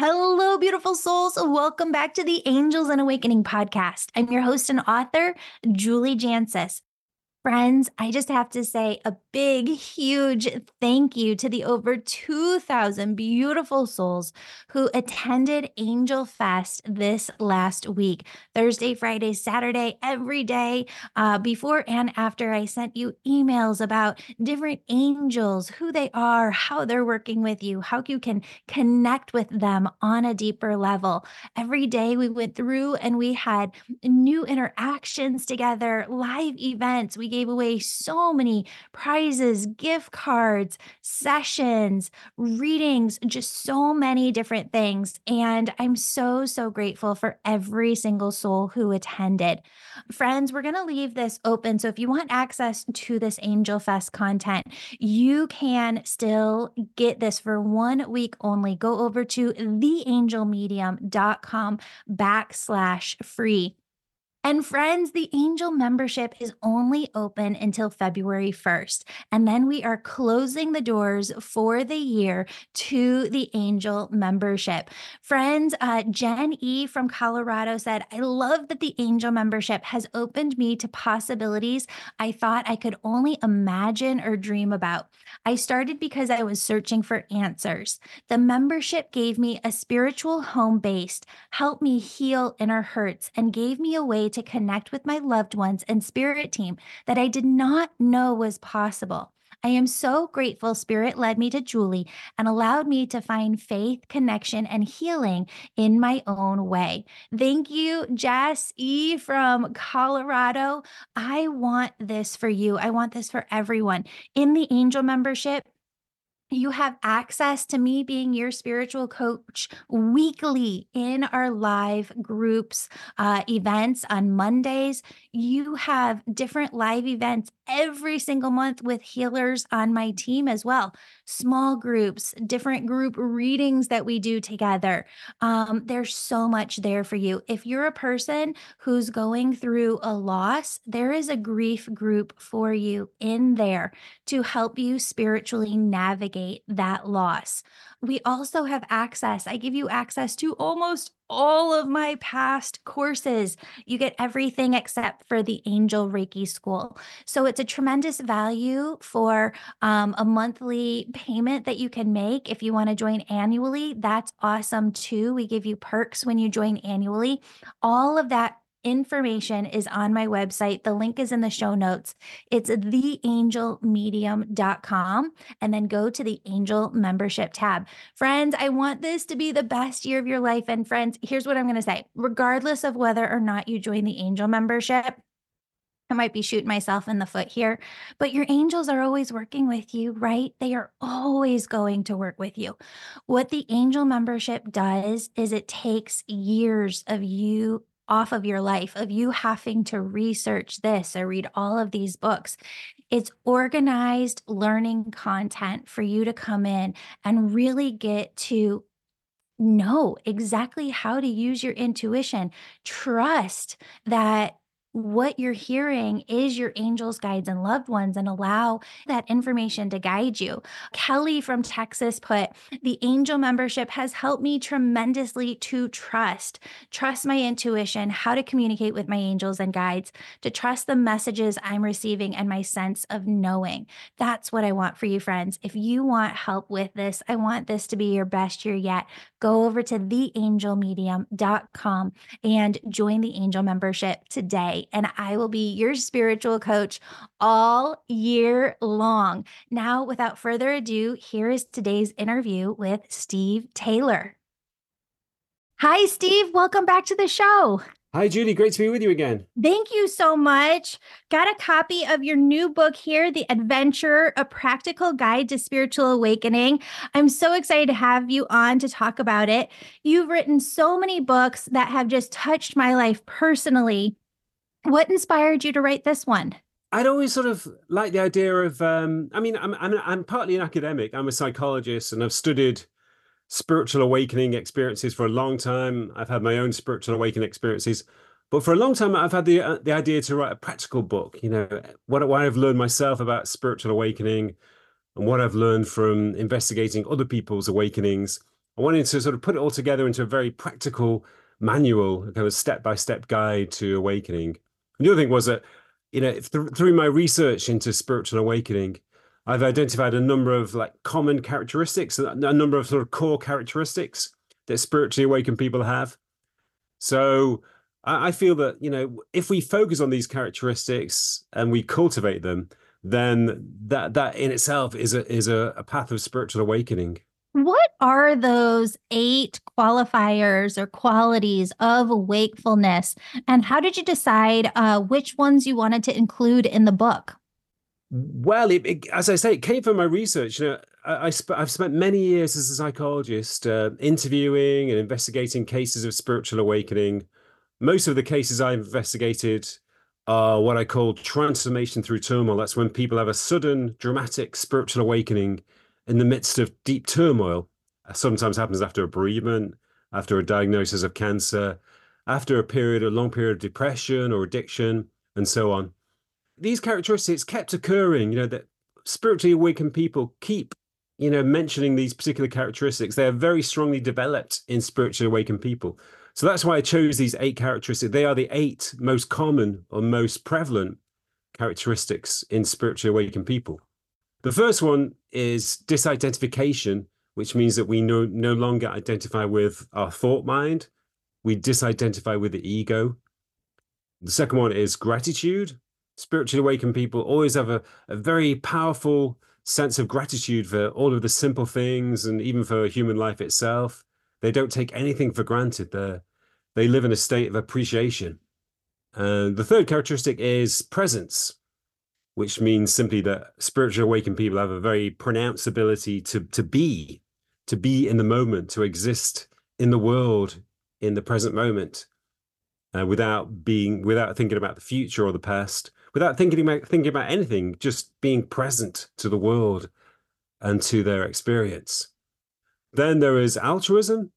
Hello, beautiful souls. Welcome back to the Angels and Awakening podcast. I'm your host and author, Julie Jancius. Friends, I just have to say a big, huge thank you to the over 2,000 beautiful souls who attended Angel Fest this last week Thursday, Friday, Saturday, every day. Uh, before and after, I sent you emails about different angels, who they are, how they're working with you, how you can connect with them on a deeper level. Every day we went through and we had new interactions together, live events. We gave away so many prizes, gift cards, sessions, readings, just so many different things. And I'm so, so grateful for every single soul who attended. Friends, we're going to leave this open. So if you want access to this Angel Fest content, you can still get this for one week only. Go over to theangelmedium.com backslash free. And friends, the Angel membership is only open until February 1st. And then we are closing the doors for the year to the Angel membership. Friends, uh, Jen E from Colorado said, I love that the Angel membership has opened me to possibilities I thought I could only imagine or dream about. I started because I was searching for answers. The membership gave me a spiritual home base, helped me heal inner hurts, and gave me a way to connect with my loved ones and spirit team that I did not know was possible. I am so grateful Spirit led me to Julie and allowed me to find faith, connection, and healing in my own way. Thank you, Jess E from Colorado. I want this for you. I want this for everyone. In the angel membership, you have access to me being your spiritual coach weekly in our live groups uh, events on Mondays. You have different live events every single month with healers on my team as well. Small groups, different group readings that we do together. Um, there's so much there for you. If you're a person who's going through a loss, there is a grief group for you in there to help you spiritually navigate that loss. We also have access. I give you access to almost all of my past courses. You get everything except for the Angel Reiki School. So it's a tremendous value for um, a monthly payment that you can make. If you want to join annually, that's awesome too. We give you perks when you join annually. All of that information is on my website. The link is in the show notes. It's theangelmedium.com and then go to the angel membership tab. Friends, I want this to be the best year of your life. And friends, here's what I'm going to say regardless of whether or not you join the angel membership, I might be shooting myself in the foot here, but your angels are always working with you, right? They are always going to work with you. What the angel membership does is it takes years of you off of your life of you having to research this or read all of these books. It's organized learning content for you to come in and really get to know exactly how to use your intuition. Trust that what you're hearing is your angels, guides, and loved ones, and allow that information to guide you. Kelly from Texas put, The angel membership has helped me tremendously to trust, trust my intuition, how to communicate with my angels and guides, to trust the messages I'm receiving and my sense of knowing. That's what I want for you, friends. If you want help with this, I want this to be your best year yet. Go over to theangelmedium.com and join the angel membership today and I will be your spiritual coach all year long. Now, without further ado, here is today's interview with Steve Taylor. Hi, Steve. Welcome back to the show. Hi, Julie. Great to be with you again. Thank you so much. Got a copy of your new book here, The Adventure, A Practical Guide to Spiritual Awakening. I'm so excited to have you on to talk about it. You've written so many books that have just touched my life personally. What inspired you to write this one? I'd always sort of liked the idea of. Um, I mean, I'm, I'm I'm partly an academic. I'm a psychologist, and I've studied spiritual awakening experiences for a long time. I've had my own spiritual awakening experiences, but for a long time, I've had the uh, the idea to write a practical book. You know, what what I've learned myself about spiritual awakening, and what I've learned from investigating other people's awakenings, I wanted to sort of put it all together into a very practical manual, kind of step by step guide to awakening. The other thing was that, you know, th- through my research into spiritual awakening, I've identified a number of like common characteristics, a number of sort of core characteristics that spiritually awakened people have. So I, I feel that, you know, if we focus on these characteristics and we cultivate them, then that that in itself is a is a, a path of spiritual awakening. What are those eight qualifiers or qualities of wakefulness? And how did you decide uh, which ones you wanted to include in the book? Well, it, it, as I say, it came from my research. You know, I, I sp- I've spent many years as a psychologist uh, interviewing and investigating cases of spiritual awakening. Most of the cases I've investigated are what I call transformation through turmoil. That's when people have a sudden, dramatic spiritual awakening in the midst of deep turmoil. Uh, sometimes happens after a bereavement, after a diagnosis of cancer, after a period, a long period of depression or addiction, and so on. These characteristics kept occurring, you know, that spiritually awakened people keep, you know, mentioning these particular characteristics. They are very strongly developed in spiritually awakened people. So that's why I chose these eight characteristics. They are the eight most common or most prevalent characteristics in spiritually awakened people. The first one is disidentification, which means that we no, no longer identify with our thought mind. We disidentify with the ego. The second one is gratitude. Spiritually awakened people always have a, a very powerful sense of gratitude for all of the simple things and even for human life itself. They don't take anything for granted. they they live in a state of appreciation. And the third characteristic is presence which means simply that spiritually awakened people have a very pronounced ability to to be, to be in the moment, to exist in the world in the present moment, uh, without being without thinking about the future or the past, without thinking about thinking about anything, just being present to the world and to their experience. Then there is altruism,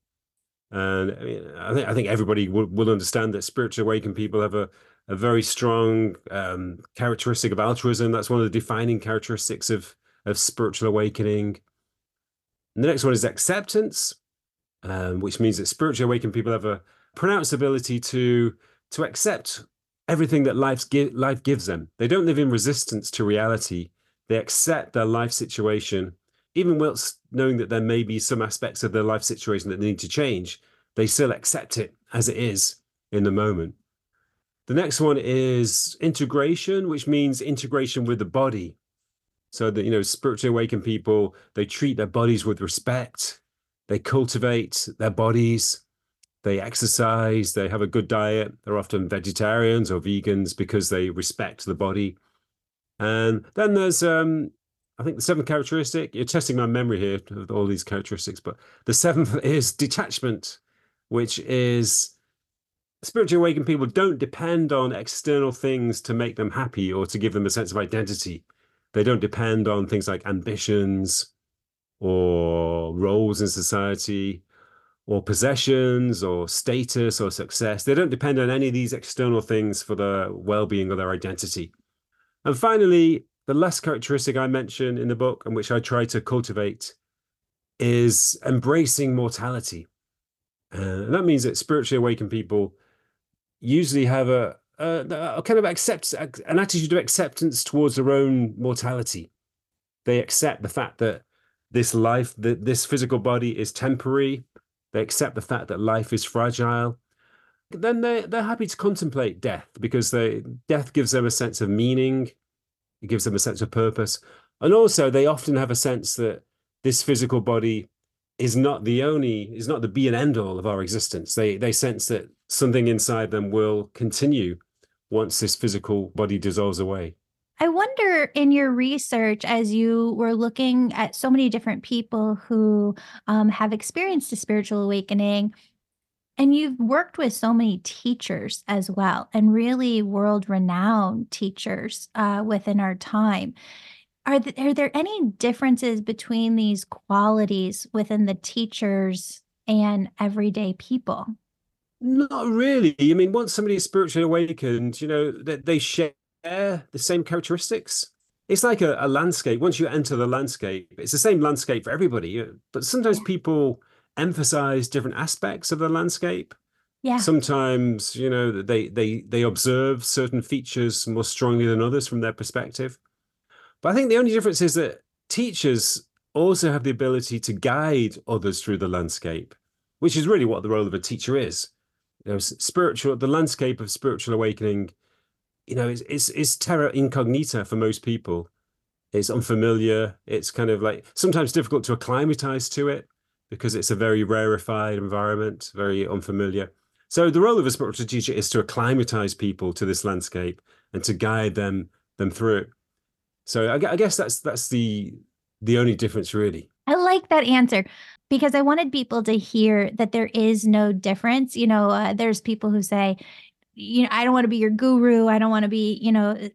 and I, mean, I think I think everybody will, will understand that spiritually awakened people have a a very strong um, characteristic of altruism. That's one of the defining characteristics of of spiritual awakening. And the next one is acceptance, um, which means that spiritually awakened people have a pronounced ability to to accept everything that life's gi- life gives them. They don't live in resistance to reality. They accept their life situation, even whilst knowing that there may be some aspects of their life situation that need to change. They still accept it as it is in the moment. The next one is integration, which means integration with the body. So that, you know, spiritually awakened people, they treat their bodies with respect, they cultivate their bodies, they exercise, they have a good diet. They're often vegetarians or vegans because they respect the body. And then there's, um, I think the seventh characteristic, you're testing my memory here of all these characteristics, but the seventh is detachment, which is spiritually awakened people don't depend on external things to make them happy or to give them a sense of identity. They don't depend on things like ambitions or roles in society or possessions or status or success. They don't depend on any of these external things for their well-being or their identity. And finally, the last characteristic I mention in the book and which I try to cultivate is embracing mortality. Uh, and that means that spiritually awakened people usually have a, a, a kind of accept an attitude of acceptance towards their own mortality. They accept the fact that this life, that this physical body is temporary. They accept the fact that life is fragile. Then they they're happy to contemplate death because they death gives them a sense of meaning. It gives them a sense of purpose, and also they often have a sense that this physical body is not the only is not the be and end all of our existence. They they sense that something inside them will continue once this physical body dissolves away. I wonder in your research, as you were looking at so many different people who um, have experienced a spiritual awakening, and you've worked with so many teachers as well, and really world renowned teachers uh, within our time. Are, th- are there any differences between these qualities within the teachers and everyday people? Not really. I mean, once somebody is spiritually awakened, you know, that they, they share the same characteristics. It's like a, a, landscape. Once you enter the landscape, it's the same landscape for everybody. But sometimes people emphasize different aspects of the landscape. Yeah. Sometimes, you know, they they they observe certain features more strongly than others from their perspective. But I think the only difference is that teachers also have the ability to guide others through the landscape, which is really what the role of a teacher is. You know, spiritual, the landscape of spiritual awakening, you know, is is is terra incognita for most people. It's unfamiliar. It's kind of like sometimes difficult to acclimatize to it because it's a very rarefied environment, very unfamiliar. So the role of a spiritual teacher is to acclimatize people to this landscape and to guide them them through it. So I, I guess that's that's the the only difference really. I like that answer because I wanted people to hear that there is no difference. You know, uh, there's people who say, you know, I don't want to be your guru. I don't want to be, you know,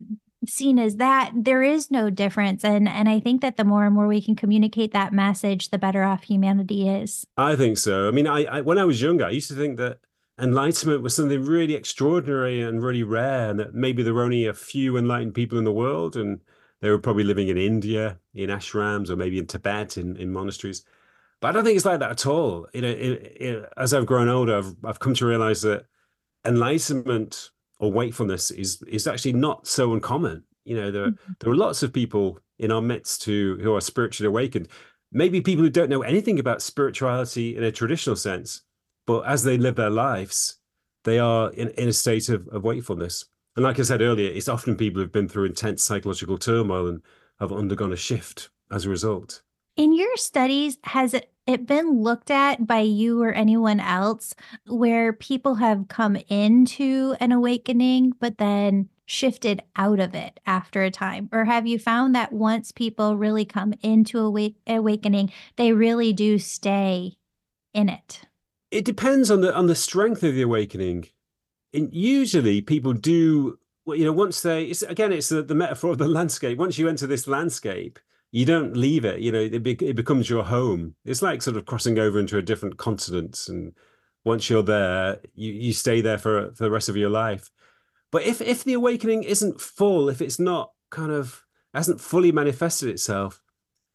seen as that there is no difference and and i think that the more and more we can communicate that message the better off humanity is i think so i mean I, I when i was younger i used to think that enlightenment was something really extraordinary and really rare, and that maybe there were only a few enlightened people in the world, and they were probably living in India, in ashrams, or maybe in Tibet, in, in monasteries. But I don't think it's like that at all. You know, it, it, as I've grown older, I've, I've come to realize that enlightenment or wakefulness is is actually not so uncommon. You know, there mm-hmm. there are lots of people in our midst who who are spiritually awakened. Maybe people who don't know anything about spirituality in a traditional sense, but as they live their lives, they are in, in a state of, of wakefulness. And like I said earlier, it's often people who've been through intense psychological turmoil and have undergone a shift as a result. In your studies, has it, it been looked at by you or anyone else where people have come into an awakening, but then shifted out of it after a time? Or have you found that once people really come into a awakening, they really do stay in it? it depends on the on the strength of the awakening. And usually, people do. You know, once they, it's again, it's the, the metaphor of the landscape. Once you enter this landscape, you don't leave it. You know, it, be, it becomes your home. It's like sort of crossing over into a different continent, and once you're there, you you stay there for for the rest of your life. But if if the awakening isn't full, if it's not kind of hasn't fully manifested itself,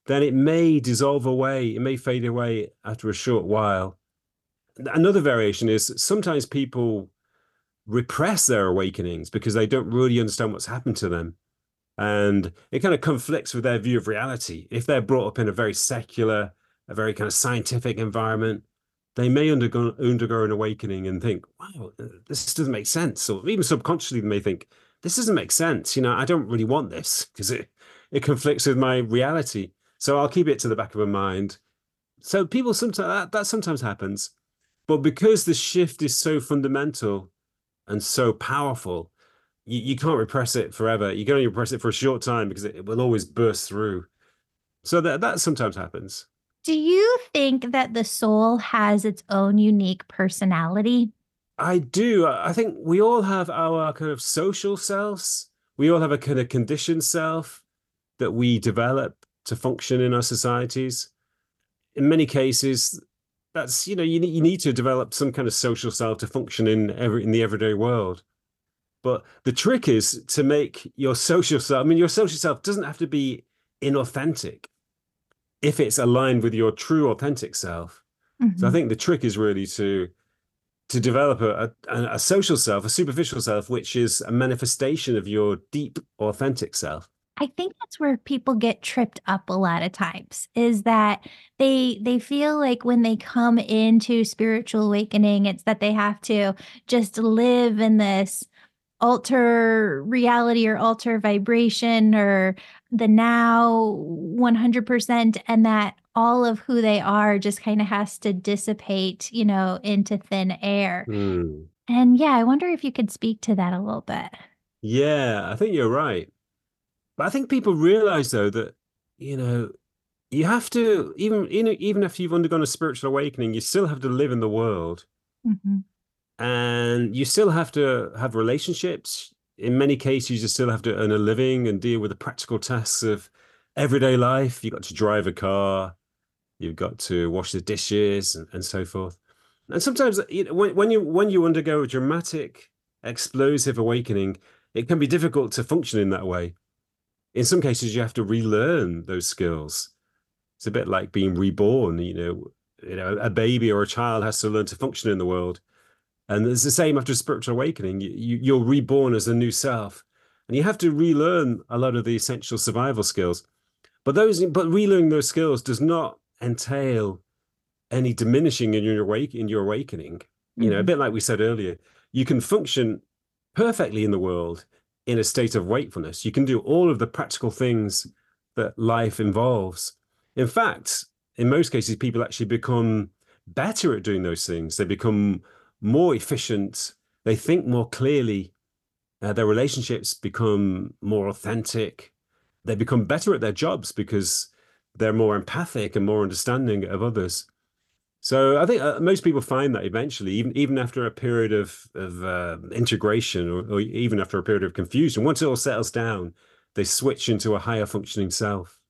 then it may dissolve away. It may fade away after a short while another variation is sometimes people repress their awakenings because they don't really understand what's happened to them and it kind of conflicts with their view of reality. If they're brought up in a very secular a very kind of scientific environment they may undergo undergo an awakening and think wow uh, this doesn't make sense. Or even subconsciously they may think this doesn't make sense. You know i don't really want this because it it conflicts with my reality. So i'll keep it to the back of my mind. So people sometimes uh, that, that sometimes happens. But because the shift is so fundamental and so powerful, you, you can't repress it forever. You can only repress it for a short time because it, it will always burst through. So that that sometimes happens. Do you think that the soul has its own unique personality? I do. I think we all have our kind of social selves. We all have a kind of conditioned self that we develop to function in our societies. In many cases, that's you know you need, you need to develop some kind of social self to function in every in the everyday world but the trick is to make your social self i mean your social self doesn't have to be inauthentic if it's aligned with your true authentic self mm-hmm. so i mm-hmm. think the trick is really to to develop a, a, a social self a superficial self which is a manifestation of your deep authentic self I think that's where people get tripped up a lot of times is that they they feel like when they come into spiritual awakening it's that they have to just live in this alter reality or alter vibration or the now 100% and that all of who they are just kind of has to dissipate, you know, into thin air. Mm. And yeah, I wonder if you could speak to that a little bit. Yeah, I think you're right. But I think people realize though that you know you have to even even if you've undergone a spiritual awakening, you still have to live in the world, mm-hmm. And you still have to have relationships. In many cases, you still have to earn a living and deal with the practical tasks of everyday life. You've got to drive a car, you've got to wash the dishes, and, and so forth. And sometimes, you know, when, when you when you undergo a dramatic, explosive awakening, it can be difficult to function in that way in some cases you have to relearn those skills it's a bit like being reborn you know you know a baby or a child has to learn to function in the world and it's the same after spiritual awakening you, you're reborn as a new self and you have to relearn a lot of the essential survival skills but those but relearning those skills does not entail any diminishing in your wake in your awakening mm-hmm. you know a mm-hmm. bit like we said earlier you can function perfectly in the world in a state of wakefulness you can do all of the practical things that life involves in fact in most cases, people actually become better at doing those things. They become more efficient. They think more clearly. Uh, their relationships become more authentic. They become better at their jobs because they're more empathic and more understanding of others. So I think uh, most people find that eventually, even even after a period of of uh, integration, or, or even after a period of confusion, once it all settles down, they switch into a higher functioning self.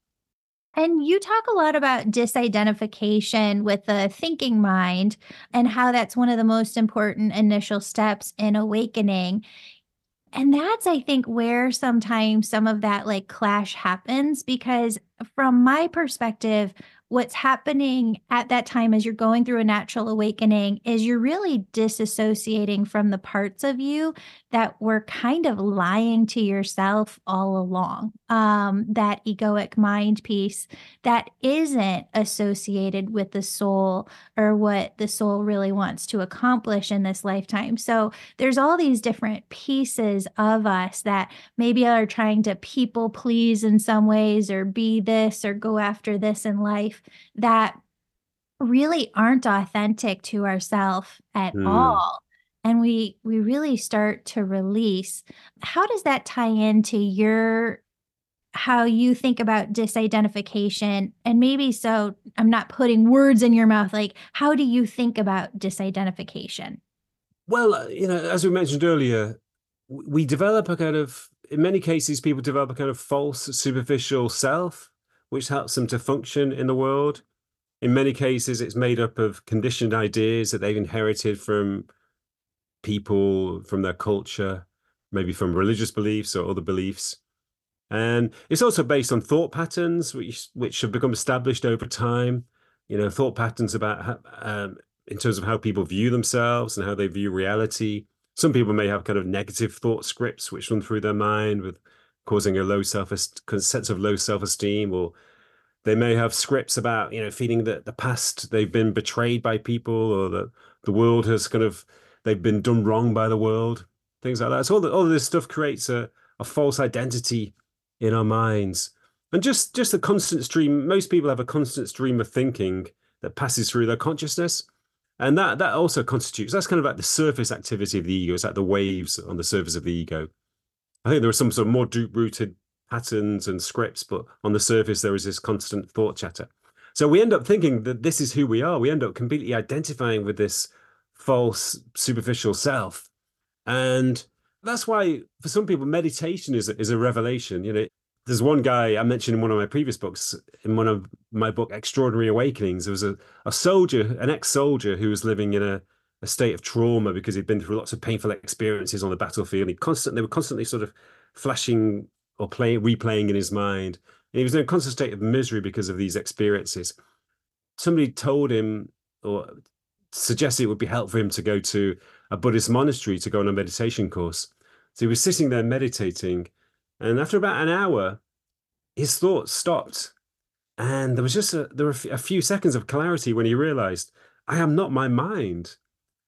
And you talk a lot about disidentification with the thinking mind and how that's one of the most important initial steps in awakening. And that's, I think, where sometimes some of that like clash happens because, from my perspective, what's happening at that time as you're going through a natural awakening is you're really disassociating from the parts of you that were kind of lying to yourself all along. Um, that egoic mind piece that isn't associated with the soul or what the soul really wants to accomplish in this lifetime. So there's all these different pieces of us that maybe are trying to people please in some ways or be this or go after this in life that really aren't authentic to ourselves at mm. all and we we really start to release. How does that tie into your how you think about disidentification? And maybe so i'm not putting words in your mouth like how do you think about disidentification? Well uh, you know as we mentioned earlier we develop a kind of in many cases people develop a kind of false superficial self which helps them to function in the world. In many cases, it's made up of conditioned ideas that they've inherited from people, from their culture, maybe from religious beliefs or other beliefs. And it's also based on thought patterns, which which have become established over time. You know, thought patterns about how, um, in terms of how people view themselves and how they view reality. Some people may have kind of negative thought scripts which run through their mind with causing a low self sense of low self esteem, or they may have scripts about you know feeling that the past they've been betrayed by people, or that the world has kind of they've been done wrong by the world, things like that. So all, the, all of this stuff creates a, a false identity in our minds, and just just a constant stream. Most people have a constant stream of thinking that passes through their consciousness and that that also constitutes that's kind of like the surface activity of the ego it's like the waves on the surface of the ego I think there are some sort of more deep rooted patterns and scripts, but on the surface, there is this constant thought chatter. So we end up thinking that this is who we are. We end up completely identifying with this false, superficial self. And that's why, for some people, meditation is, is a revelation. You know, there's one guy I mentioned in one of my previous books, in one of my book, Extraordinary Awakenings. There was a, a soldier, an ex soldier, who was living in a a state of trauma because he'd been through lots of painful experiences on the battlefield. He constantly they were constantly sort of flashing or playing replaying in his mind. And he was in a constant state of misery because of these experiences. Somebody told him or suggested it would be helpful for him to go to a Buddhist monastery to go on a meditation course. So he was sitting there meditating, and after about an hour, his thoughts stopped, and there was just a, there were a few seconds of clarity when he realized, I am not my mind.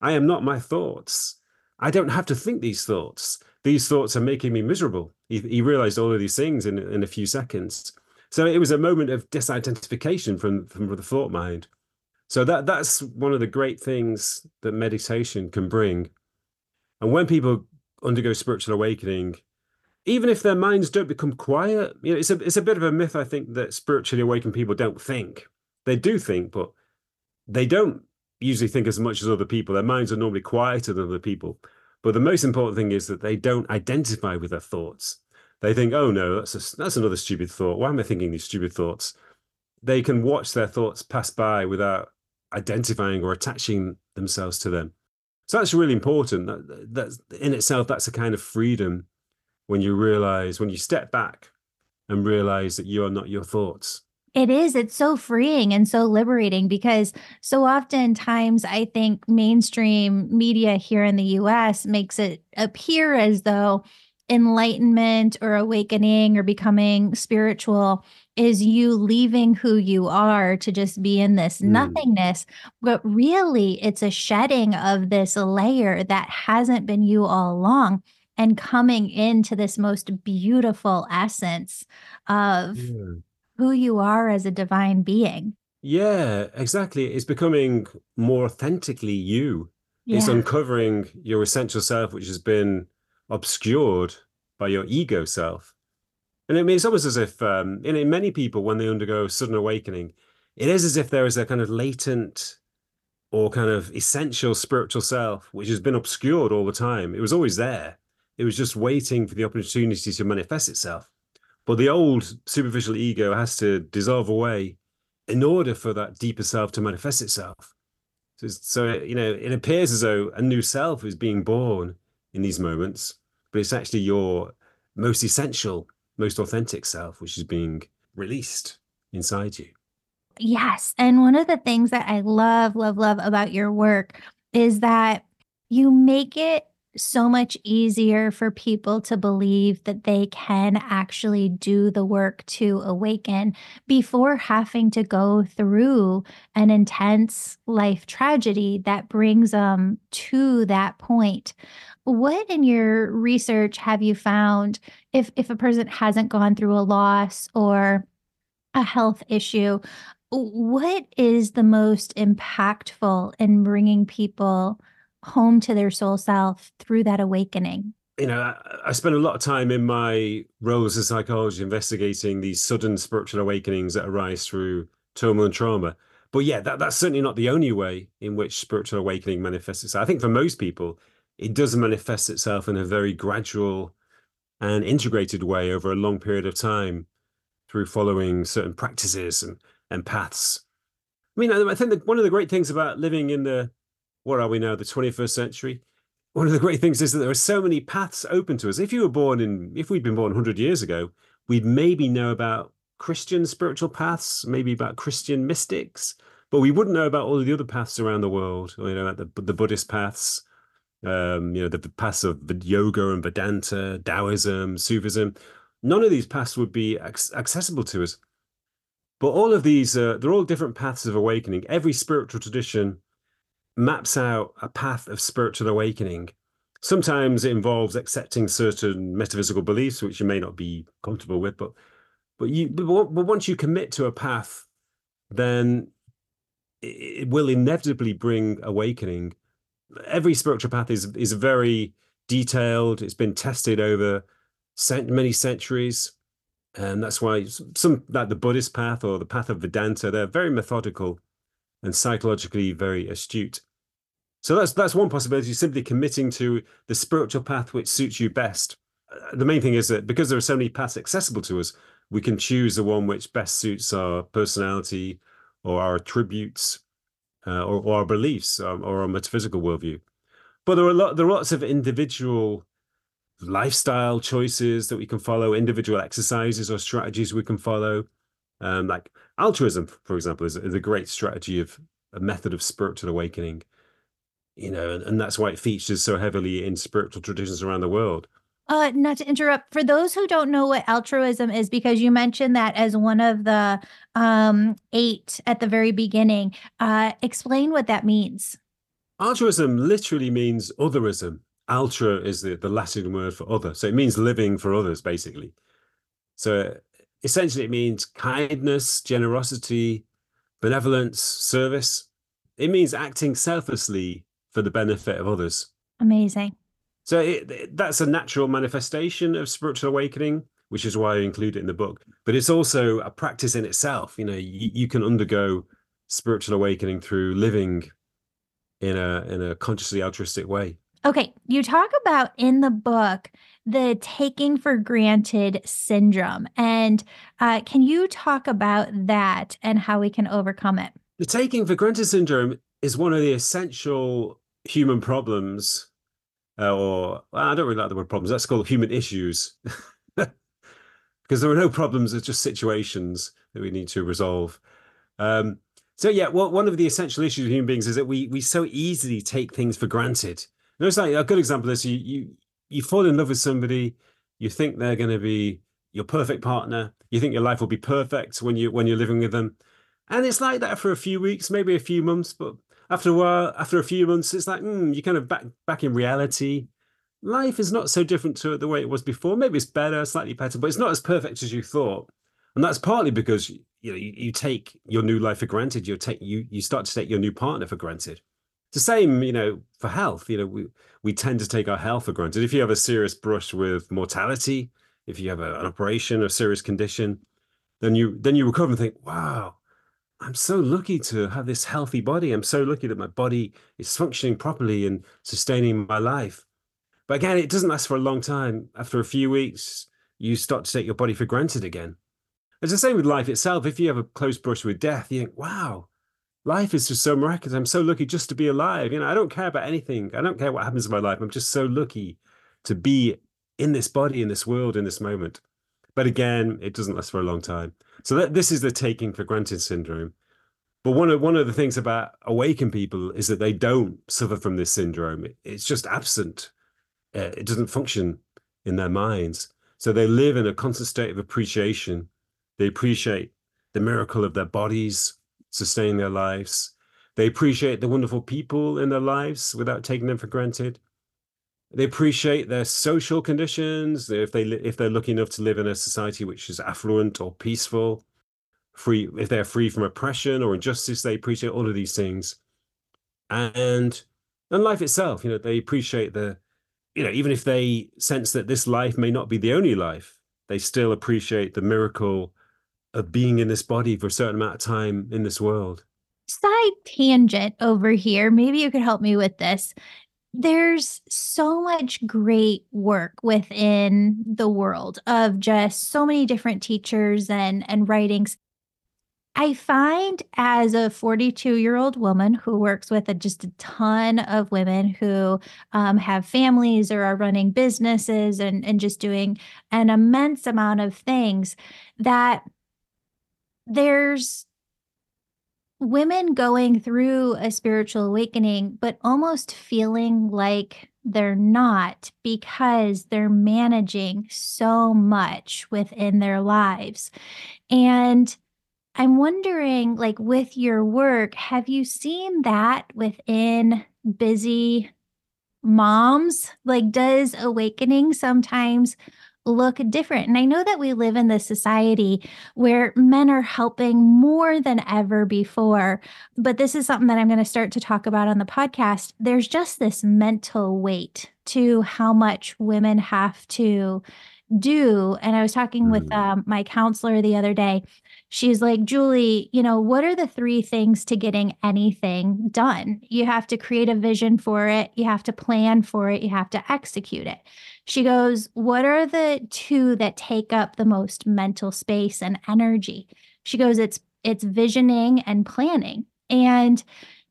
I am not my thoughts. I don't have to think these thoughts. These thoughts are making me miserable. He, he realized all of these things in, in a few seconds. So it was a moment of disidentification from, from the thought mind. So that that's one of the great things that meditation can bring. And when people undergo spiritual awakening, even if their minds don't become quiet, you know, it's a it's a bit of a myth, I think, that spiritually awakened people don't think. They do think, but they don't usually think as much as other people. Their minds are normally quieter than other people. But the most important thing is that they don't identify with their thoughts. They think, oh no, that's a, that's another stupid thought. Why am I thinking these stupid thoughts? They can watch their thoughts pass by without identifying or attaching themselves to them. So that's really important. That, in itself, that's a kind of freedom when you realize, when you step back and realize that you are not your thoughts. It is. It's so freeing and so liberating because so oftentimes I think mainstream media here in the US makes it appear as though enlightenment or awakening or becoming spiritual is you leaving who you are to just be in this Mm. nothingness. But really, it's a shedding of this layer that hasn't been you all along and coming into this most beautiful essence of Yeah. Who you are as a divine being. Yeah, exactly. It's becoming more authentically you. It's Yeah. uncovering your essential self, which has been obscured by your ego self. And I mean, it's almost as if, um, in, in many people, when they undergo sudden awakening, it is as if there is a kind of latent or kind of essential spiritual self, which has been obscured all the time. It was always there. It was just waiting for the opportunity to manifest itself. But the old superficial ego has to dissolve away in order for that deeper self to manifest itself. So, so you know, it appears as though a new self is being born in these moments, but it's actually your most essential, most authentic self, which is being released inside you. Yes. And one of the things that I love, love, love about your work is that you make it so much easier for people to believe that they can actually do the work to awaken before having to go through an intense life tragedy that brings them to that point. What in your research have you found if if a person hasn't gone through a loss or a health issue, what is the most impactful in bringing people home to their soul self through that awakening? You know, I, I spend a lot of time in my role as psychologist investigating these sudden spiritual awakenings that arise through turmoil and trauma. But yeah, that, that's certainly not the only way in which spiritual awakening manifests itself. I think for most people, it does manifest itself in a very gradual and integrated way over a long period of time through following certain practices and, and paths. I mean, I, I think that one of the great things about living in the, what are we now, the 21st century? One of the great things is that there are so many paths open to us. If you were born in, if we'd been born 100 years ago, we'd maybe know about Christian spiritual paths, maybe about Christian mystics, but we wouldn't know about all of the other paths around the world, you know, the, the Buddhist paths, um, you know, the, the paths of the yoga and Vedanta, Taoism, Sufism. None of these paths would be ac- accessible to us. But all of these, uh, they're all different paths of awakening. Every spiritual tradition maps out a path of spiritual awakening. Sometimes it involves accepting certain metaphysical beliefs, which you may not be comfortable with, but but you but, once you commit to a path, then it, will inevitably bring awakening. Every spiritual path is is very detailed. It's been tested over many centuries, and that's why some like the Buddhist path or the path of Vedanta, they're very methodical and psychologically very astute. So that's that's one possibility, simply committing to the spiritual path which suits you best. Uh, The main thing is that because there are so many paths accessible to us, we can choose the one which best suits our personality or our attributes uh, or, or our beliefs um, or our metaphysical worldview. But there are lot there are lots of individual lifestyle choices that we can follow, individual exercises or strategies we can follow. Um, like altruism, for example, is, is a great strategy of a method of spiritual awakening. You know, and, and that's why it features so heavily in spiritual traditions around the world. Uh, not to interrupt, for those who don't know what altruism is, because you mentioned that as one of the um, eight at the very beginning, uh, explain what that means. Altruism literally means otherism. Altra is the, the Latin word for other. So it means living for others, basically. So essentially, it means kindness, generosity, benevolence, service. It means acting selflessly for the benefit of others. Amazing. So it, it- that's a natural manifestation of spiritual awakening, which is why I include it in the book. But it's also a practice in itself. You know, you, you can undergo spiritual awakening through living in a in a consciously altruistic way. Okay, you talk about in the book the taking for granted syndrome. And uh, can you talk about that and how we can overcome it? The taking for granted syndrome is one of the essential human problems, uh, or well, I don't really like the word problems. That's called human issues. because there are no problems, it's just situations that we need to resolve. Um, so yeah, well, one of the essential issues of human beings is that we we so easily take things for granted. It's like a good example is you you you fall in love with somebody, you think they're going to be your perfect partner, you think your life will be perfect when you when you're living with them, and it's like that for a few weeks, maybe a few months, but after a while, after a few months, it's like mm, you're kind of back back in reality. Life is not so different to the way it was before. Maybe it's better, slightly better, but it's not as perfect as you thought. And that's partly because you know you, you take your new life for granted. You take you you start to take your new partner for granted. The same, you know, for health. You know, we we tend to take our health for granted. If you have a serious brush with mortality, if you have a, an operation, a serious condition, then you then you recover and think, wow, I'm so lucky to have this healthy body. I'm so lucky that my body is functioning properly and sustaining my life. But again, it doesn't last for a long time. After a few weeks, you start to take your body for granted again. It's the same with life itself. If you have a close brush with death, you think, wow, life is just so miraculous. I'm so lucky just to be alive. You know, I don't care about anything. I don't care what happens in my life. I'm just so lucky to be in this body, in this world, in this moment. But again, it doesn't last for a long time. So that, this is the taking for granted syndrome. But one of one of the things about awakened people is that they don't suffer from this syndrome. It, it's just absent. Uh, it doesn't function in their minds. So they live in a constant state of appreciation. They appreciate the miracle of their bodies sustaining their lives. They appreciate the wonderful people in their lives without taking them for granted. They appreciate their social conditions. If they if they're lucky enough to live in a society which is affluent or peaceful, free if they're free from oppression or injustice, they appreciate all of these things. And and life itself, you know, they appreciate the, you know, even if they sense that this life may not be the only life, they still appreciate the miracle of being in this body for a certain amount of time in this world. Side tangent over here. Maybe you could help me with this there's so much great work within the world of just so many different teachers and and writings i find as a 42 year old woman who works with a, just a ton of women who um, have families or are running businesses and and just doing an immense amount of things that there's women going through a spiritual awakening, but almost feeling like they're not because they're managing so much within their lives. And I'm wondering, like, with your work, have you seen that within busy moms? Like, does awakening sometimes look different. And I know that we live in this society where men are helping more than ever before, but this is something that I'm going to start to talk about on the podcast. There's just this mental weight to how much women have to do. And I was talking with mm. um, my counselor the other day. She's like, Julie, you know, what are the three things to getting anything done? You have to create a vision for it, you have to plan for it, you have to execute it. She goes, What are the two that take up the most mental space and energy? She goes, It's it's visioning and planning. And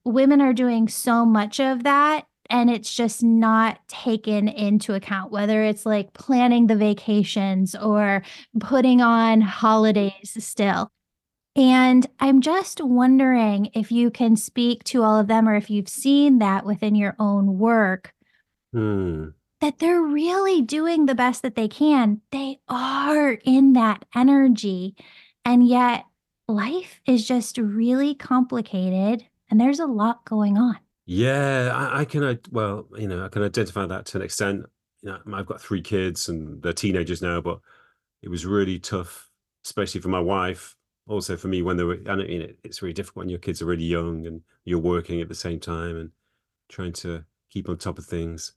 women are doing so much of that and it's just not taken into account whether it's like planning the vacations or putting on holidays still and i'm just wondering if you can speak to all of them or if you've seen that within your own work hmm that they're really doing the best that they can. They are in that energy. And yet, life is just really complicated and there's a lot going on. Yeah, I, I can, well, you know, I can identify that to an extent. You know, I've got three kids and they're teenagers now, but it was really tough, especially for my wife. Also for me, when they were, I know, it's really difficult when your kids are really young and you're working at the same time and trying to keep on top of things.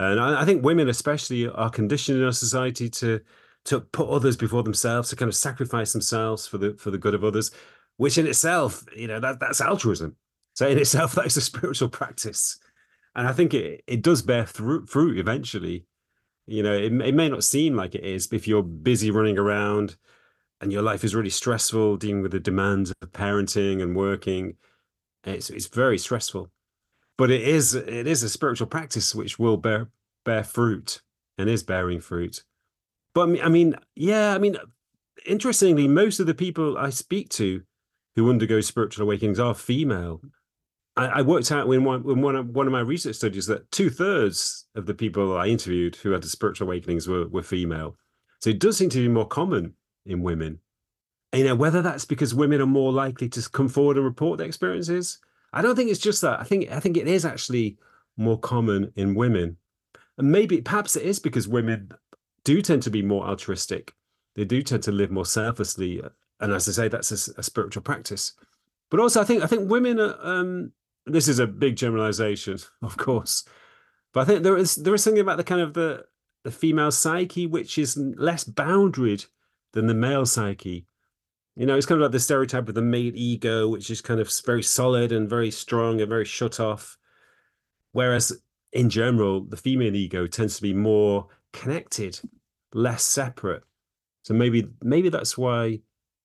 And I, I think women, especially, are conditioned in our society to to put others before themselves, to kind of sacrifice themselves for the for the good of others, which in itself, you know, that that's altruism. So in itself, that is a spiritual practice, and I think it it does bear fruit, fruit eventually. You know, it, it may not seem like it is, if you're busy running around and your life is really stressful, dealing with the demands of parenting and working, it's it's very stressful but it is it is a spiritual practice which will bear bear fruit and is bearing fruit but I mean, yeah, I mean, interestingly, most of the people I speak to who undergo spiritual awakenings are female. I, I worked out in one, in one, of, one of my research studies that two thirds of the people I interviewed who had the spiritual awakenings were, were female. So it does seem to be more common in women. You uh, know, whether that's because women are more likely to come forward and report their experiences, I don't think it's just that. I think I think it is actually more common in women, and maybe perhaps it is because women do tend to be more altruistic. They do tend to live more selflessly, and as I say, that's a, a spiritual practice. But also, I think I think women are. Um, this is a big generalization, of course, but I think there is there is something about the kind of the the female psyche which is less boundaried than the male psyche. You know, it's kind of like the stereotype of the male ego, which is kind of very solid and very strong and very shut off. Whereas in general, the female ego tends to be more connected, less separate. So maybe maybe that's why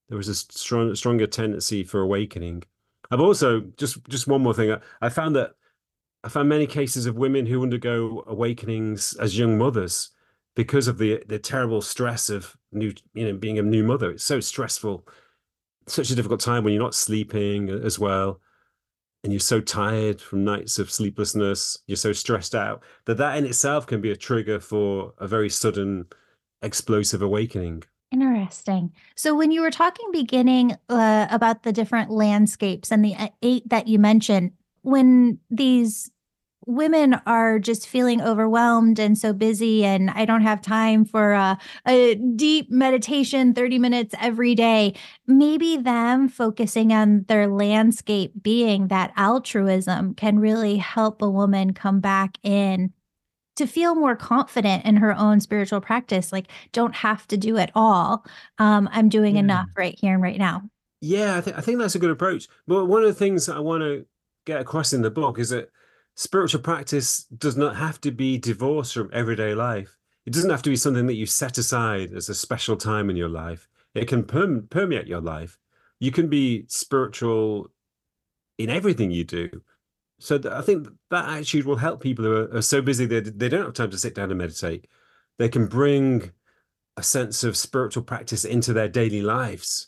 there was a strong, stronger tendency for awakening. I've also just just one more thing. I, I found that I found many cases of women who undergo awakenings as young mothers because of the the terrible stress of new you know being a new mother. It's so stressful. Such a difficult time when you're not sleeping as well and you're so tired from nights of sleeplessness. You're so stressed out that that in itself can be a trigger for a very sudden explosive awakening. Interesting. So when you were talking beginning uh, about the different landscapes and the uh, eight that you mentioned, when these women are just feeling overwhelmed and so busy and i don't have time for a, a, deep meditation 30 minutes every day. Maybe them focusing on their landscape being that altruism can really help a woman come back in to feel more confident in her own spiritual practice like don't have to do it all. Um, i'm doing yeah. enough right here and right now. Yeah I, th- I think that's a good approach. But one of the things that i want to get across in the book is that spiritual practice does not have to be divorced from everyday life. It doesn't have to be something that you set aside as a special time in your life. It can perm- permeate your life. You can be spiritual in everything you do. So th- I think that attitude will help people who are, are so busy that they don't have time to sit down and meditate. They can bring a sense of spiritual practice into their daily lives.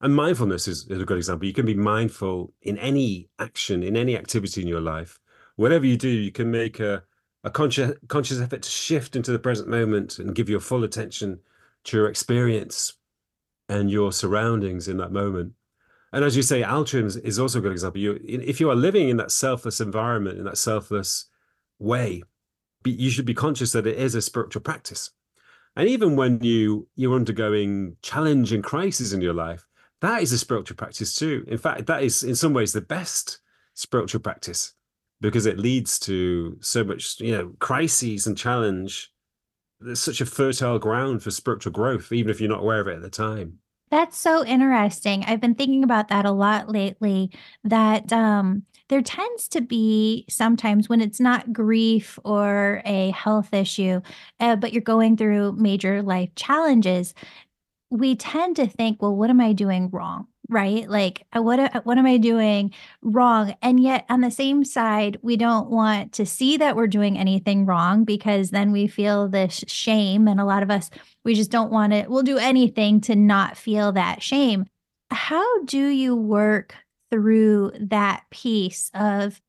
And mindfulness is, is a good example. You can be mindful in any action, in any activity in your life whatever you do, you can make a, a conscious conscious effort to shift into the present moment and give your full attention to your experience and your surroundings in that moment. And as you say, altruism is also a good example. You, if you are living in that selfless environment, in that selfless way, you should be conscious that it is a spiritual practice. And even when you you're undergoing challenge and crisis in your life, that is a spiritual practice too. In fact, that is in some ways the best spiritual practice because it leads to so much, you know, crises and challenge. There's such a fertile ground for spiritual growth, even if you're not aware of it at the time. That's so interesting. I've been thinking about that a lot lately. That um, there tends to be sometimes when it's not grief or a health issue, uh, but you're going through major life challenges, we tend to think, well, what am I doing wrong? Right? Like uh, what what am i doing wrong? And yet on the same side we don't want to see that we're doing anything wrong because then we feel this shame and a lot of us we just don't want to we'll do anything to not feel that shame. How do you work through that piece of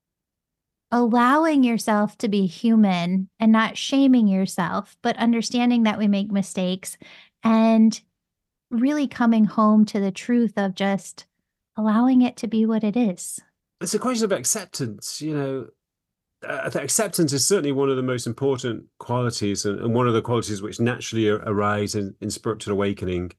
allowing yourself to be human and not shaming yourself but understanding that we make mistakes and really coming home to the truth of just allowing it to be what it is. It's a question of acceptance, you know. Uh, acceptance is certainly one of the most important qualities and, and one of the qualities which naturally arise in, in spiritual awakening.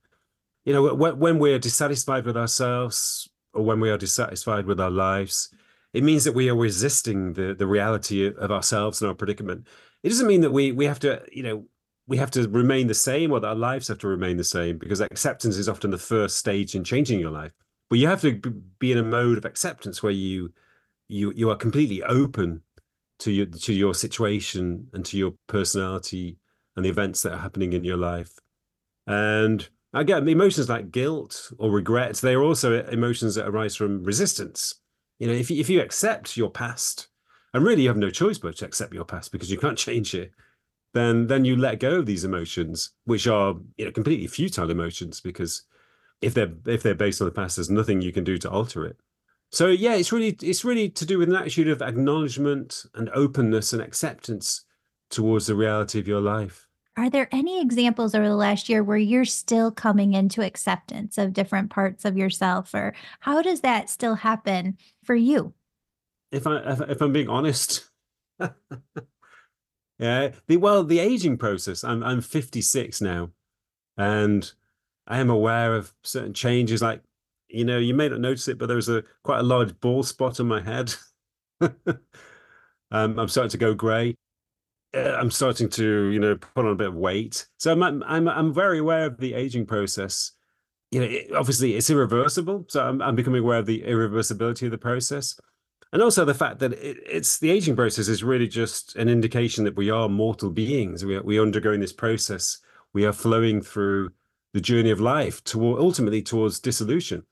You know, when, when we're dissatisfied with ourselves or when we are dissatisfied with our lives, it means that we are resisting the, the reality of ourselves and our predicament. It doesn't mean that we we have to, you know, we have to remain the same or that our lives have to remain the same because acceptance is often the first stage in changing your life. But you have to be in a mode of acceptance where you you you are completely open to your to your situation and to your personality and the events that are happening in your life. And again emotions like guilt or regret they're also emotions that arise from resistance. You know if you, if you accept your past and really you have no choice but to accept your past because you can't change it then then you let go of these emotions, which are you know completely futile emotions because if they're if they're based on the past, there's nothing you can do to alter it. So yeah, it's really it's really to do with an attitude of acknowledgement and openness and acceptance towards the reality of your life. Are there any examples over the last year where you're still coming into acceptance of different parts of yourself, or how does that still happen for you? If I if, if I'm being honest, yeah, the well the aging process. I'm I'm 56 now, and I am aware of certain changes. Like you know, you may not notice it, but there's a quite a large bald spot on my head. um, I'm starting to go grey. Uh, I'm starting to, you know, put on a bit of weight. So I'm, I'm, I'm very aware of the aging process. You know, it, obviously it's irreversible. So I'm, I'm becoming aware of the irreversibility of the process. And also the fact that it, it's the aging process is really just an indication that we are mortal beings. We are, we are undergoing this process. We are flowing through the journey of life toward ultimately towards dissolution.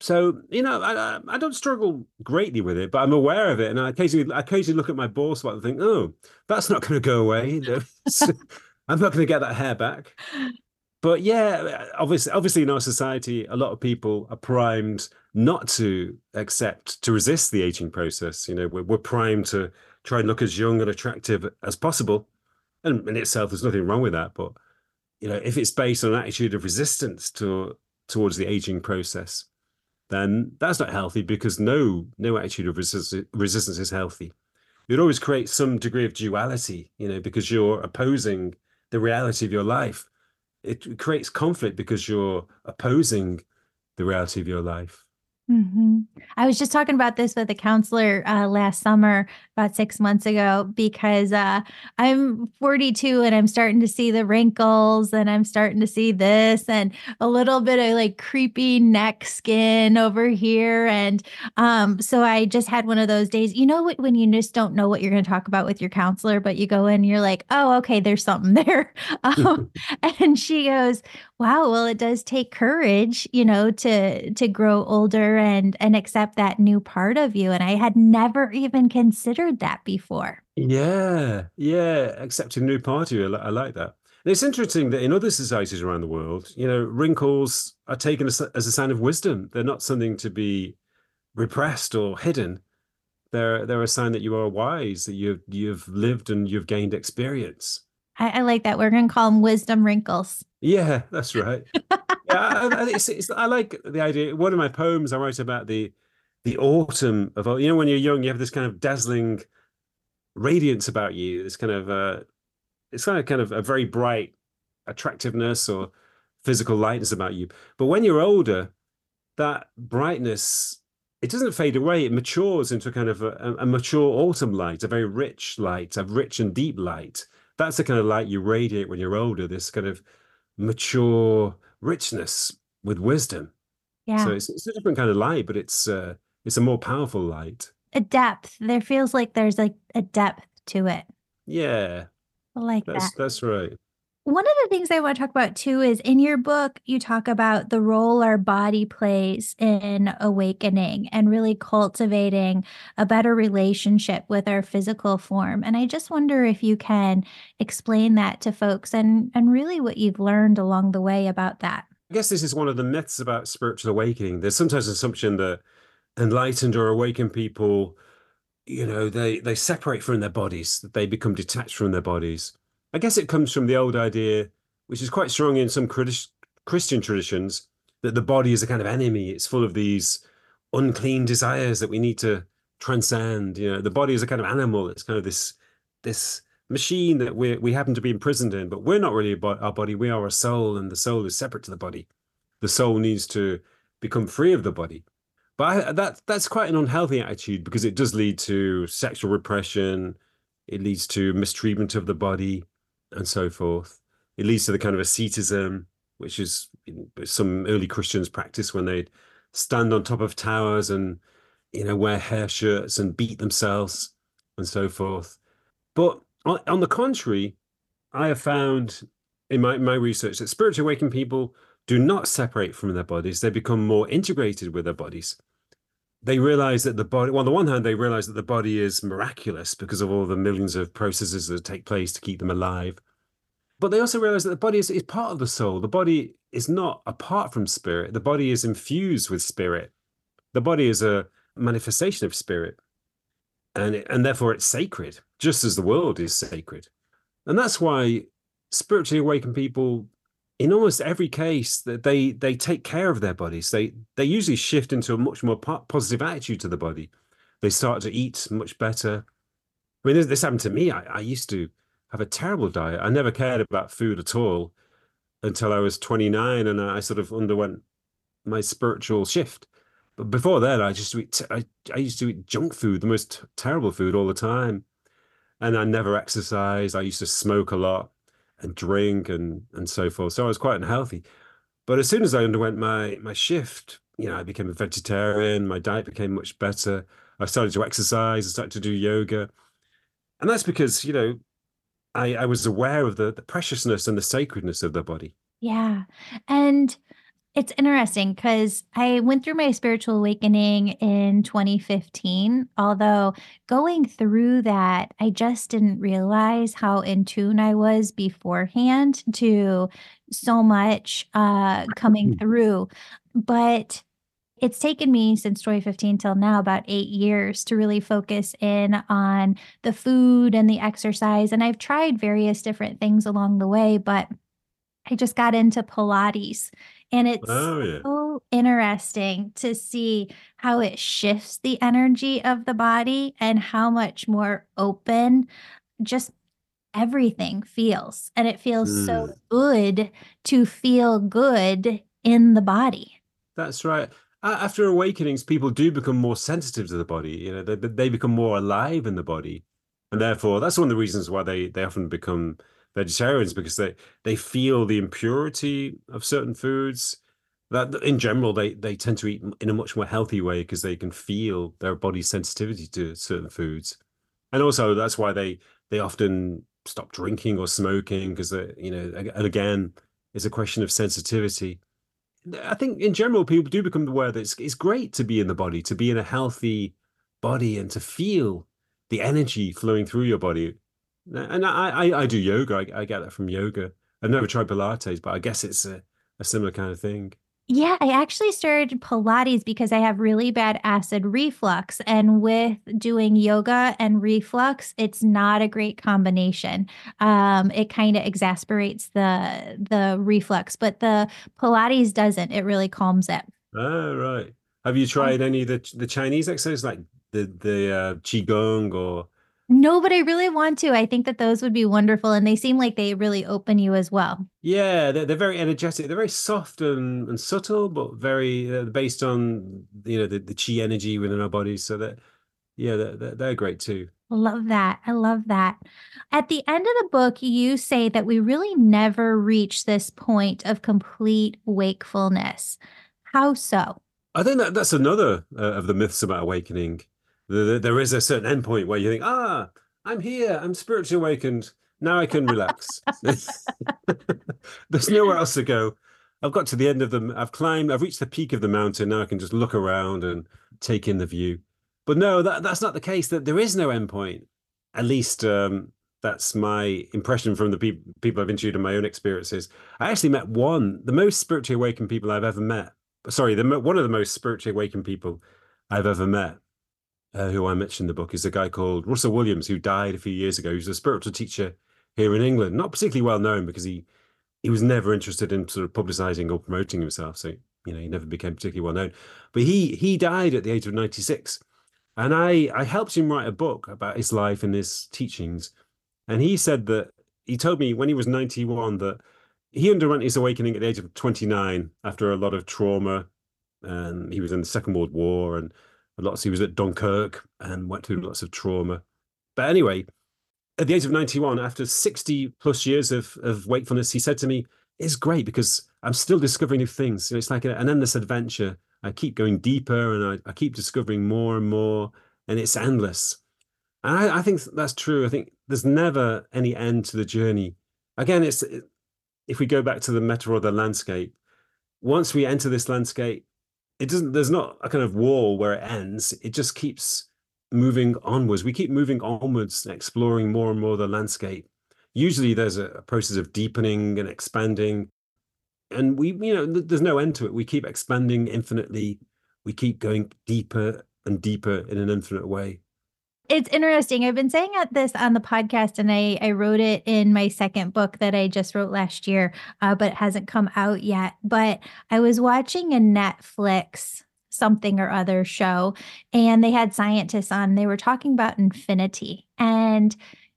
So you know, I, I don't struggle greatly with it, but I'm aware of it, and I occasionally I occasionally look at my spot and think, oh, that's not going to go away. I'm not going to get that hair back. But yeah, obviously, obviously, in our society, a lot of people are primed not to accept, to resist the aging process. You know, we're, we're primed to try and look as young and attractive as possible, and in itself, there's nothing wrong with that. But you know, if it's based on an attitude of resistance to towards the aging process, then that's not healthy because no no attitude of resist- resistance is healthy. You'd always creates some degree of duality, you know, because you're opposing the reality of your life. It creates conflict because you're opposing the reality of your life. Mm-hmm. I was just talking about this with a counselor uh, last summer, about six months ago, because uh, I'm 42 and I'm starting to see the wrinkles and I'm starting to see this and a little bit of like creepy neck skin over here. And um, so I just had one of those days, you know, when you just don't know what you're going to talk about with your counselor, but you go in, you're like, oh, okay, there's something there. Um, and she goes, wow, well, it does take courage, you know, to to grow older and and accept that new part of you and i had never even considered that before. Yeah yeah accepting new part of you i, like that. And it's interesting that in other societies around the world you know wrinkles are taken as, as a sign of wisdom. They're not something to be repressed or hidden. They're they're a sign that you are wise that you've you've lived and you've gained experience. I, I like that. We're going to call them wisdom wrinkles. Yeah, that's right. yeah, I, I, it's, it's, I, like the idea. One of my poems I write about the the autumn of you know when you're young, you have this kind of dazzling radiance about you. This kind of uh, it's kind of kind of a very bright attractiveness or physical lightness about you. But when you're older, that brightness it doesn't fade away. It matures into kind of a, a mature autumn light, a very rich light, a rich and deep light that's the kind of light you radiate when you're older this kind of mature richness with wisdom. Yeah. so it's, it's a different kind of light but it's uh it's a more powerful light. A depth. There feels like there's like a depth to it. Yeah. I like that's, that. that's right one of the things I want to talk about too is in your book, you talk about the role our body plays in awakening and really cultivating a better relationship with our physical form. And I just wonder if you can explain that to folks and, and really what you've learned along the way about that. I guess this is one of the myths about spiritual awakening. There's sometimes an assumption that enlightened or awakened people, you know, they, they separate from their bodies, that they become detached from their bodies I guess it comes from the old idea, which is quite strong in some Christian traditions, that the body is a kind of enemy. It's full of these unclean desires that we need to transcend. You know, the body is a kind of animal. It's kind of this this machine that we we happen to be imprisoned in, but we're not really about our body. We are a soul, and the soul is separate to the body. The soul needs to become free of the body. But I, that that's quite an unhealthy attitude because it does lead to sexual repression. It leads to mistreatment of the body and so forth. It leads to the kind of asceticism, which is some early Christians practice when they stand on top of towers and you know wear hair shirts and beat themselves and so forth. But on, on the contrary, I have found in my, my research that spiritual awakened people do not separate from their bodies; they become more integrated with their bodies. They realize that the body, well, on the one hand, they realize that the body is miraculous because of all the millions of processes that take place to keep them alive. But they also realize that the body is, is part of the soul. The body is not apart from spirit. The body is infused with spirit. The body is a manifestation of spirit. And, it, and therefore it's sacred, just as the world is sacred. And that's why spiritually awakened people in almost every case that they they take care of their bodies. They they usually shift into a much more positive attitude to the body. They start to eat much better. I mean this, this happened to me. I, I used to have a terrible diet. I never cared about food at all until i was 29 and i sort of underwent my spiritual shift. But before that i just eat I, I used to eat junk food the most terrible food all the time. And i never exercised. I used to smoke a lot and drink and and so forth. So I was quite unhealthy. But as soon as I underwent my my shift, you know, I became a vegetarian. My diet became much better. I started to exercise. I started to do yoga, and that's because you know, I I was aware of the the preciousness and the sacredness of the body. Yeah, and it's interesting because I went through my spiritual awakening in 2015. Although going through that, I just didn't realize how in tune I was beforehand to so much uh, coming mm. through. But it's taken me since 2015 till now about eight years to really focus in on the food and the exercise. And I've tried various different things along the way, but I just got into Pilates and it's Oh, yeah. so interesting to see how it shifts the energy of the body and how much more open just everything feels. And it feels so Mm. good to feel good in the body. That's right. After awakenings, people do become more sensitive to the body. You know, they they become more alive in the body, and therefore that's one of the reasons why they they often become vegetarians because they they feel the impurity of certain foods that in general they they tend to eat in a much more healthy way because they can feel their body's sensitivity to certain foods. And also that's why they they often stop drinking or smoking because you know and again it's a question of sensitivity. I think in general people do become aware that it's, it's great to be in the body to be in a healthy body and to feel the energy flowing through your body and I, I, I do yoga. I, I, get that from yoga. I've never tried Pilates, but I guess it's a, a similar kind of thing. Yeah, I actually started Pilates because I have really bad acid reflux. And with doing yoga and reflux, it's not a great combination. Um, it kind of exasperates the the reflux, but the Pilates doesn't. It really calms it. Oh, right. Have you tried any of the the Chinese exercises like the the uh, qigong or no, but I really want to. I think that those would be wonderful, and they seem like they really open you as well. Yeah, they're, they're very energetic. They're very soft and, and subtle, but very uh, based on you know the, the chi energy within our bodies. So that yeah, they're, they're great too. Love that. I love that. At the end of the book, you say that we really never reach this point of complete wakefulness. How so? I think that that's another uh, of the myths about awakening there is a certain endpoint where you think, ah, I'm here, I'm spiritually awakened. Now I can relax. There's nowhere else to go. I've got to the end of them. I've climbed, I've reached the peak of the mountain. Now I can just look around and take in the view. But no, that, that's not the case. That there is no endpoint. At least um, that's my impression from the pe- people I've interviewed and my own experiences. I actually met one, the most spiritually awakened people I've ever met. Sorry, the one of the most spiritually awakened people I've ever met uh, who I mentioned in the book, is a guy called Russell Williams, who died a few years ago. He's a spiritual teacher here in England, not particularly well known because he he was never interested in sort of publicizing or promoting himself. So you know, he never became particularly well known. But he he died at the age of ninety six, and I I helped him write a book about his life and his teachings. And he said that he told me when he was ninety one that he underwent his awakening at the age of twenty nine after a lot of trauma, and he was in the Second World War and lots. He was at Dunkirk and went through lots of trauma. But anyway, at the age of 91, after 60 plus years of, of wakefulness, he said to me, It's great because I'm still discovering new things. It's like an endless adventure. I keep going deeper and I, I keep discovering more and more, and it's endless. And I, I, think that's true. I think there's never any end to the journey. Again, it's if we go back to the metaphor of the landscape, once we enter this landscape, it doesn't there's not a kind of wall where it ends. It just keeps moving onwards. We keep moving onwards exploring more and more the landscape. Usually there's a, a process of deepening and expanding. And we you know there's no end to it. We keep expanding infinitely. We keep going deeper and deeper in an infinite way it's interesting. I've been saying at this on the podcast, and I I wrote it in my second book that I just wrote last year, uh, but it hasn't come out yet. But I was watching a Netflix something or other show, and they had scientists on. They were talking about infinity, and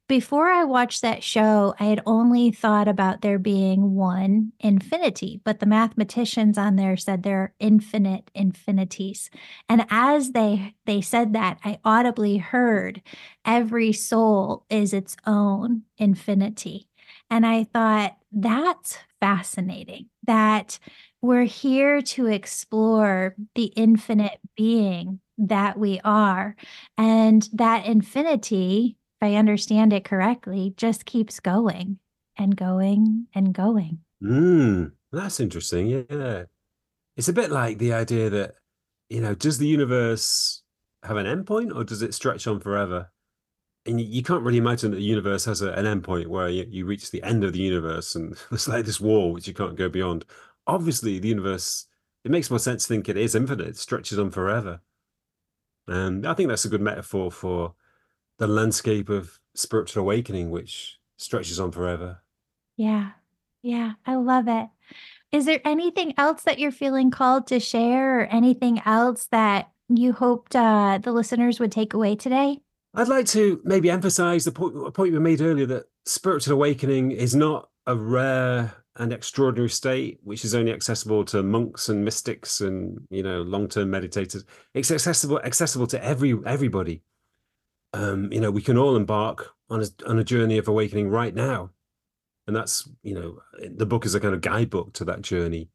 before I watched that show, I had only thought about there being one infinity, but the mathematicians on there said there are infinite infinities. And as they they said that, I audibly heard every soul is its own infinity. And I thought that's fascinating that we're here to explore the infinite being that we are and that infinity I understand it correctly, just keeps going and going and going. Mm, that's interesting. Yeah. It's a bit like the idea that, you know, does the universe have an endpoint or does it stretch on forever? And you can't really imagine that the universe has a, an endpoint where you, you reach the end of the universe and it's like this wall which you can't go beyond. Obviously, the universe, it makes more sense to think it is infinite, it stretches on forever. And I think that's a good metaphor for the landscape of spiritual awakening, which stretches on forever. Yeah. Yeah. I love it. Is there anything else that you're feeling called to share or anything else that you hoped uh, the listeners would take away today? I'd like to maybe emphasize the point, point we made earlier that spiritual awakening is not a rare and extraordinary state which is only accessible to monks and mystics and you know long-term meditators it's accessible accessible to every everybody um, you know, we can all embark on a, on a journey of awakening right now. And that's, you know, the book is a kind of guidebook to that journey.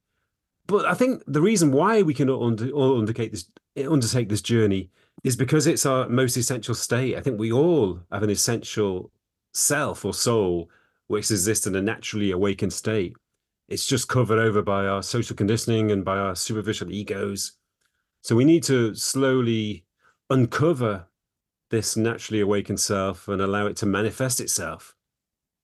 But I think the reason why we can all, under, all undertake this undertake this journey is because it's our most essential state. I think we all have an essential self or soul which exists in a naturally awakened state. It's just covered over by our social conditioning and by our superficial egos. So we need to slowly uncover this naturally awakened self and allow it to manifest itself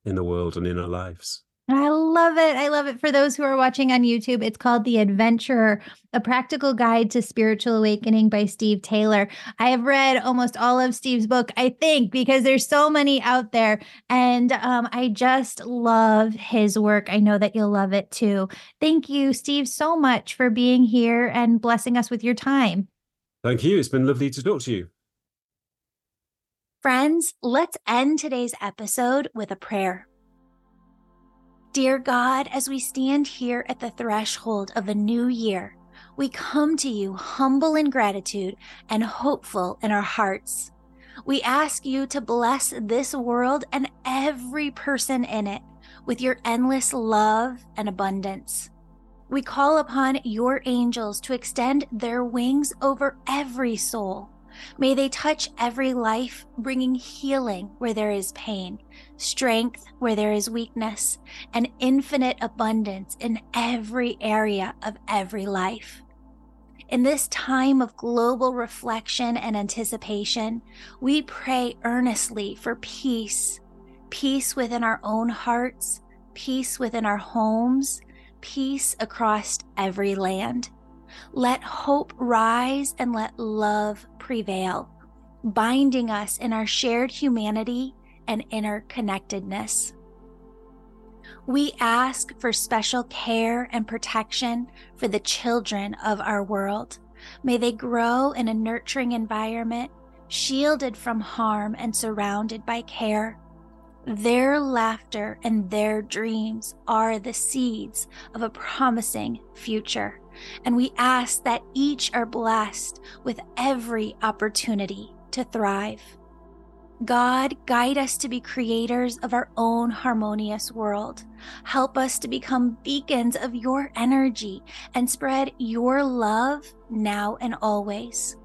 in the world and in our lives. I love it. I love it. For those who are watching on YouTube, it's called The Adventurer, a practical guide to spiritual awakening by Steve Taylor. I have read almost all of Steve's book, I think, because there's so many out there. And um, I just love his work. I know that you'll love it too. Thank you, Steve, so much for being here and blessing us with your time. Thank you. It's been lovely to talk to you. Friends, let's end today's episode with a prayer. Dear God, as we stand here at the threshold of a new year, we come to you humble in gratitude and hopeful in our hearts. We ask you to bless this world and every person in it with your endless love and abundance. We call upon your angels to extend their wings over every soul May they touch every life, bringing healing where there is pain, strength where there is weakness, and infinite abundance in every area of every life. In this time of global reflection and anticipation, we pray earnestly for peace peace within our own hearts, peace within our homes, peace across every land. Let hope rise and let love prevail, binding us in our shared humanity and interconnectedness. We ask for special care and protection for the children of our world. May they grow in a nurturing environment, shielded from harm and surrounded by care. Their laughter and their dreams are the seeds of a promising future and we ask that each are blessed with every opportunity to thrive. God, guide us to be creators of our own harmonious world. Help us to become beacons of your energy and spread your love now and always.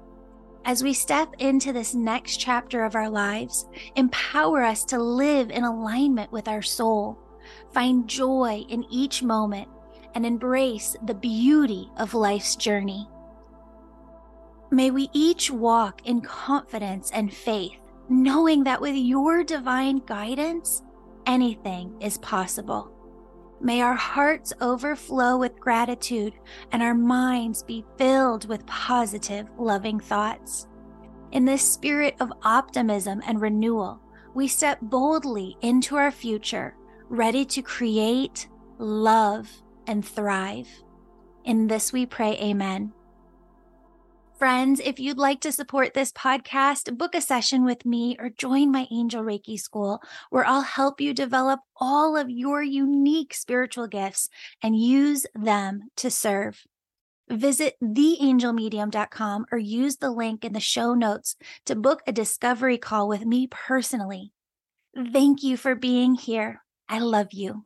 As we step into this next chapter of our lives, empower us to live in alignment with our soul. Find joy in each moment and embrace the beauty of life's journey. May we each walk in confidence and faith, knowing that with your divine guidance, anything is possible. May our hearts overflow with gratitude and our minds be filled with positive, loving thoughts. In this spirit of optimism and renewal, we step boldly into our future, ready to create, love, and thrive. In this we pray, Amen. Friends, if you'd like to support this podcast, book a session with me or join my Angel Reiki School, where I'll help you develop all of your unique spiritual gifts and use them to serve. Visit theangelmedium.com or use the link in the show notes to book a discovery call with me personally. Thank you for being here. I love you.